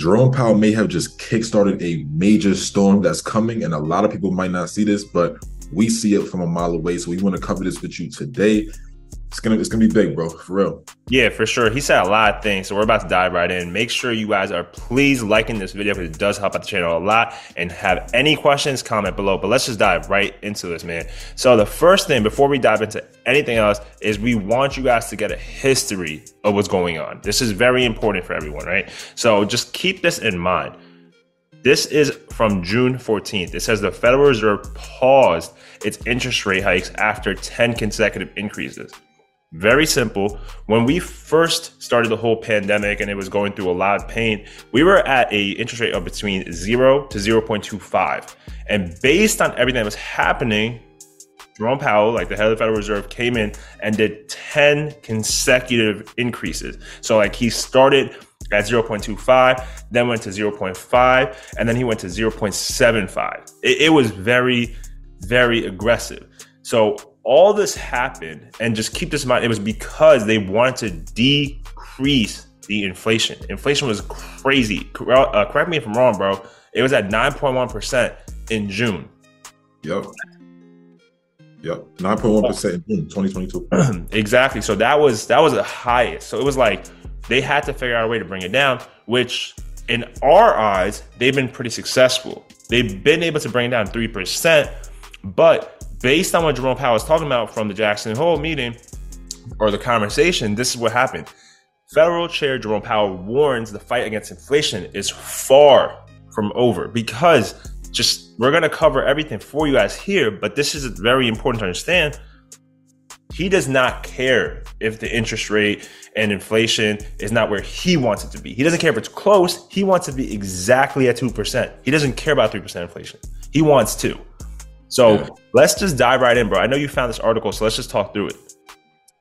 Jerome Powell may have just kickstarted a major storm that's coming, and a lot of people might not see this, but we see it from a mile away. So we want to cover this with you today. It's gonna it's gonna be big, bro, for real. Yeah, for sure. He said a lot of things, so we're about to dive right in. Make sure you guys are please liking this video because it does help out the channel a lot. And have any questions, comment below. But let's just dive right into this, man. So the first thing before we dive into anything else is we want you guys to get a history of what's going on. This is very important for everyone, right? So just keep this in mind. This is from June 14th. It says the Federal Reserve paused its interest rate hikes after 10 consecutive increases. Very simple. When we first started the whole pandemic and it was going through a lot of pain, we were at a interest rate of between 0 to 0.25. And based on everything that was happening, Jerome Powell, like the head of the Federal Reserve, came in and did 10 consecutive increases. So like he started at 0.25, then went to 0.5, and then he went to 0.75. It, it was very, very aggressive. So all this happened, and just keep this in mind, it was because they wanted to decrease the inflation. Inflation was crazy. Uh, correct me if I'm wrong, bro. It was at 9.1% in June. Yep. Yep. 9.1% in June 2022. exactly. So that was that was the highest. So it was like they had to figure out a way to bring it down, which in our eyes, they've been pretty successful. They've been able to bring it down 3%, but based on what Jerome Powell was talking about from the Jackson Hole meeting or the conversation, this is what happened. Federal Chair Jerome Powell warns the fight against inflation is far from over because just we're going to cover everything for you guys here, but this is very important to understand. He does not care if the interest rate and inflation is not where he wants it to be. He doesn't care if it's close. He wants to be exactly at 2%. He doesn't care about 3% inflation. He wants 2. So yeah. let's just dive right in, bro. I know you found this article, so let's just talk through it.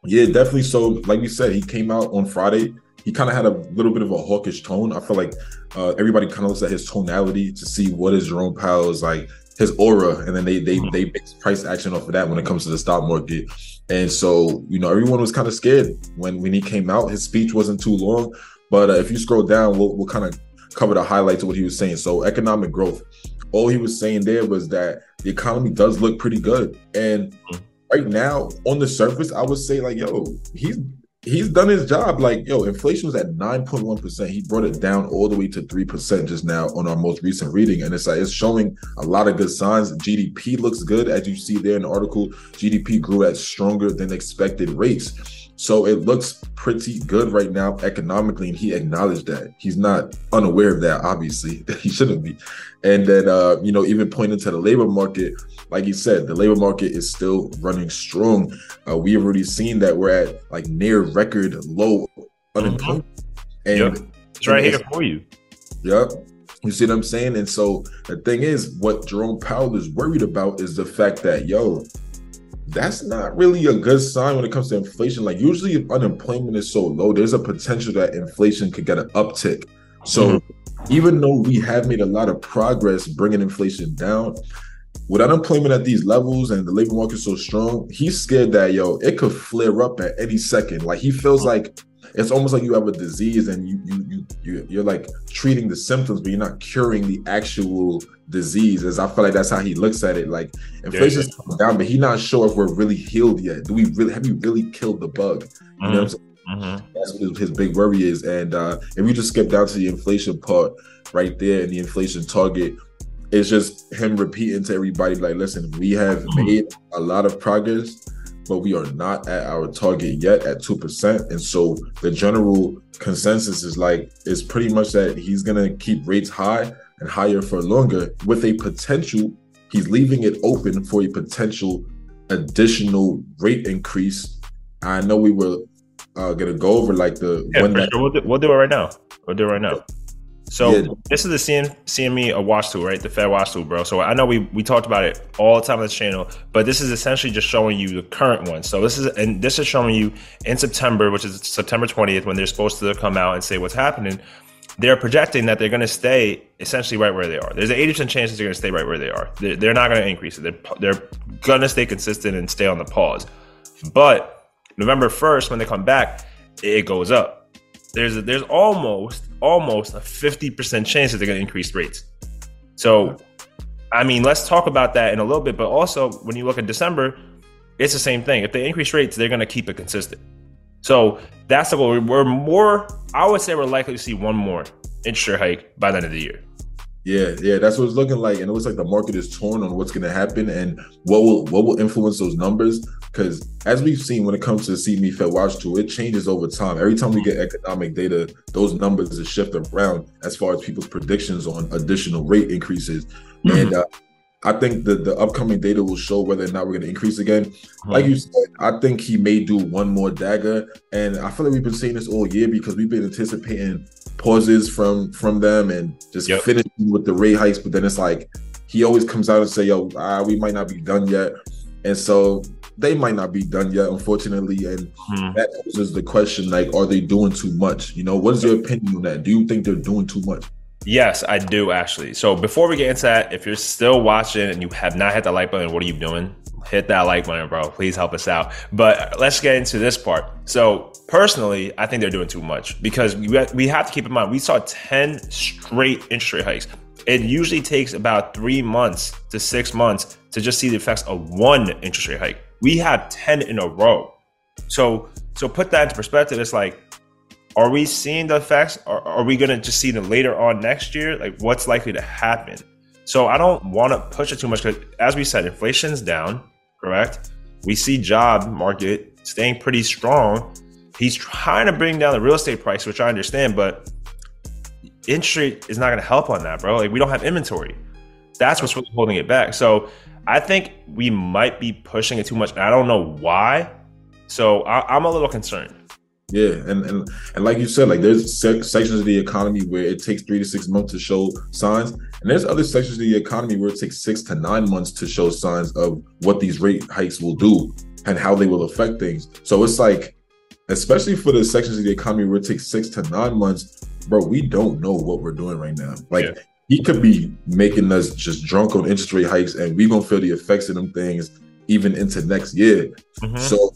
Yeah, definitely. So, like you said, he came out on Friday. He kind of had a little bit of a hawkish tone. I feel like uh, everybody kind of looks at his tonality to see what is Jerome Powell's like his aura, and then they they mm-hmm. they base price action off of that when it comes to the stock market. And so, you know, everyone was kind of scared when when he came out. His speech wasn't too long, but uh, if you scroll down, we'll we'll kind of cover the highlights of what he was saying. So, economic growth. All he was saying there was that the economy does look pretty good, and mm-hmm. right now, on the surface, I would say like, yo, he's he's done his job. Like, yo, inflation was at 9.1%. He brought it down all the way to 3% just now on our most recent reading. And it's like it's showing a lot of good signs. GDP looks good, as you see there in the article. GDP grew at stronger than expected rates. So it looks pretty good right now economically, and he acknowledged that. He's not unaware of that, obviously. he shouldn't be. And then, uh, you know, even pointing to the labor market, like you said, the labor market is still running strong. Uh, we have already seen that we're at like near record low unemployment. Mm-hmm. And yep. it's right here for you. Yep. You see what I'm saying? And so the thing is, what Jerome Powell is worried about is the fact that, yo, that's not really a good sign when it comes to inflation. Like usually if unemployment is so low, there's a potential that inflation could get an uptick. So mm-hmm. even though we have made a lot of progress bringing inflation down, with unemployment at these levels and the labor market so strong, he's scared that yo, it could flare up at any second. Like he feels like it's almost like you have a disease and you you you, you you're like treating the symptoms, but you're not curing the actual disease. As I feel like that's how he looks at it. Like inflation's yeah, yeah. down, but he's not sure if we're really healed yet. Do we really have you really killed the bug? You mm-hmm. know what I'm mm-hmm. saying? Mm-hmm. That's what his big worry is. And uh, if you just skip down to the inflation part right there and the inflation target, it's just him repeating to everybody, like, listen, we have mm-hmm. made a lot of progress, but we are not at our target yet at 2%. And so the general consensus is like, is pretty much that he's going to keep rates high and higher for longer with a potential, he's leaving it open for a potential additional rate increase. I know we were uh, going to go over like the yeah, that- sure. we'll, do, we'll do it right now. We'll do it right now. So yeah. this is the CN, CME a watch tool, right? The Fed watch tool, bro. So I know we we talked about it all the time on this channel, but this is essentially just showing you the current one. So this is and this is showing you in September, which is September 20th, when they're supposed to come out and say what's happening. They're projecting that they're going to stay essentially right where they are. There's an 80% chance they're going to stay right where they are. They're, they're not going to increase it. They're, they're going to stay consistent and stay on the pause. But November 1st, when they come back, it goes up. There's there's almost almost a 50% chance that they're going to increase rates. So, I mean, let's talk about that in a little bit. But also, when you look at December, it's the same thing. If they increase rates, they're going to keep it consistent. So that's the goal. We're more, I would say, we're likely to see one more interest rate hike by the end of the year. Yeah, yeah, that's what it's looking like, and it looks like the market is torn on what's going to happen and what will what will influence those numbers. Because as we've seen when it comes to the CME Fed Watch tool, it changes over time. Every time we get economic data, those numbers are shift around as far as people's predictions on additional rate increases. Mm-hmm. And uh, I think the the upcoming data will show whether or not we're going to increase again. Mm-hmm. Like you said, I think he may do one more dagger, and I feel like we've been saying this all year because we've been anticipating pauses from from them and just yep. finishing with the rate hikes. But then it's like he always comes out and say, "Yo, ah, we might not be done yet," and so they might not be done yet, unfortunately. And hmm. that poses the question: like, are they doing too much? You know, what is your opinion on that? Do you think they're doing too much? Yes, I do actually. So before we get into that, if you're still watching and you have not hit the like button, what are you doing? hit that like button, bro. Please help us out. But let's get into this part. So personally, I think they're doing too much because we have to keep in mind we saw 10 straight interest rate hikes. It usually takes about three months to six months to just see the effects of one interest rate hike. We have 10 in a row. So so put that into perspective. It's like, are we seeing the effects? Or are we gonna just see them later on next year? Like what's likely to happen? So I don't want to push it too much because, as we said, inflation's down, correct? We see job market staying pretty strong. He's trying to bring down the real estate price, which I understand, but interest is not going to help on that, bro. Like we don't have inventory. That's what's really holding it back. So I think we might be pushing it too much. I don't know why. So I, am a little concerned. Yeah, and, and and like you said, like there's sections of the economy where it takes three to six months to show signs, and there's other sections of the economy where it takes six to nine months to show signs of what these rate hikes will do and how they will affect things. So it's like, especially for the sections of the economy where it takes six to nine months, bro, we don't know what we're doing right now. Like yeah. He could be making us just drunk on interest rate hikes, and we gonna feel the effects of them things even into next year. Mm-hmm. So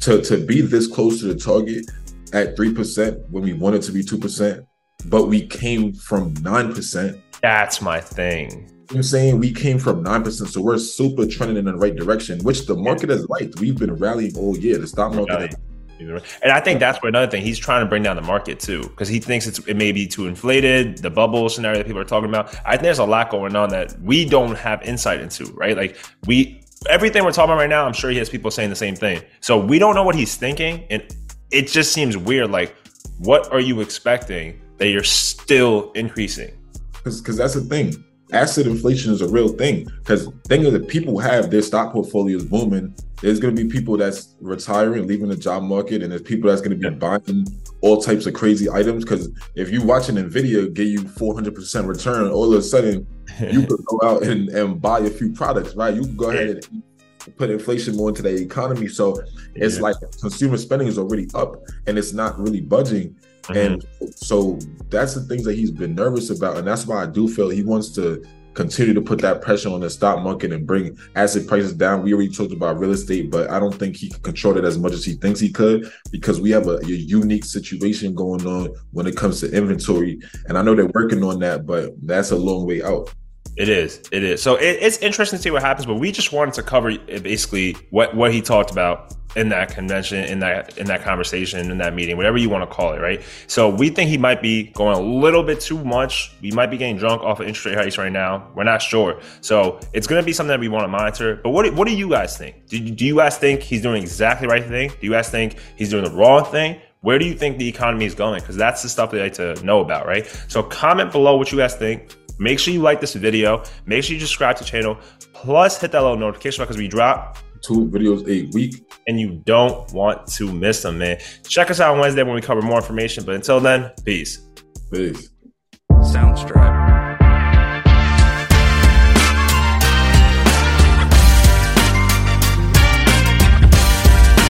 to to be this close to the target at three percent when we wanted to be two percent, but we came from nine percent. That's my thing. I'm saying we came from nine percent, so we're super trending in the right direction, which the market has liked. We've been rallying all year. The stock market. And I think that's where another thing he's trying to bring down the market too, because he thinks it's it may be too inflated. The bubble scenario that people are talking about. I think there's a lot going on that we don't have insight into, right? Like we everything we're talking about right now, I'm sure he has people saying the same thing. So we don't know what he's thinking, and it just seems weird. Like, what are you expecting that you're still increasing? Because that's the thing. Asset inflation is a real thing. Because think of the people have their stock portfolios booming. There's going to be people that's retiring, leaving the job market, and there's people that's going to be buying all types of crazy items. Because if you watch an Nvidia give you 400% return, all of a sudden you could go out and, and buy a few products, right? You can go ahead and put inflation more into the economy. So it's yeah. like consumer spending is already up and it's not really budging. Mm-hmm. And so that's the things that he's been nervous about. And that's why I do feel he wants to continue to put that pressure on the stock market and bring asset prices down. We already talked about real estate, but I don't think he can control it as much as he thinks he could because we have a, a, unique situation going on when it comes to inventory. And I know they're working on that, but that's a long way out. It is. It is. So it, it's interesting to see what happens, but we just wanted to cover basically what what he talked about in that convention, in that in that conversation, in that meeting, whatever you want to call it, right? So we think he might be going a little bit too much. We might be getting drunk off of interest rate hikes right now. We're not sure. So it's going to be something that we want to monitor. But what what do you guys think? Do, do you guys think he's doing exactly the right thing? Do you guys think he's doing the wrong thing? Where do you think the economy is going? Because that's the stuff they like to know about, right? So comment below what you guys think. Make sure you like this video. Make sure you subscribe to the channel. Plus, hit that little notification because we drop two videos a week. And you don't want to miss them, man. Check us out on Wednesday when we cover more information. But until then, peace. Peace. Soundstripe.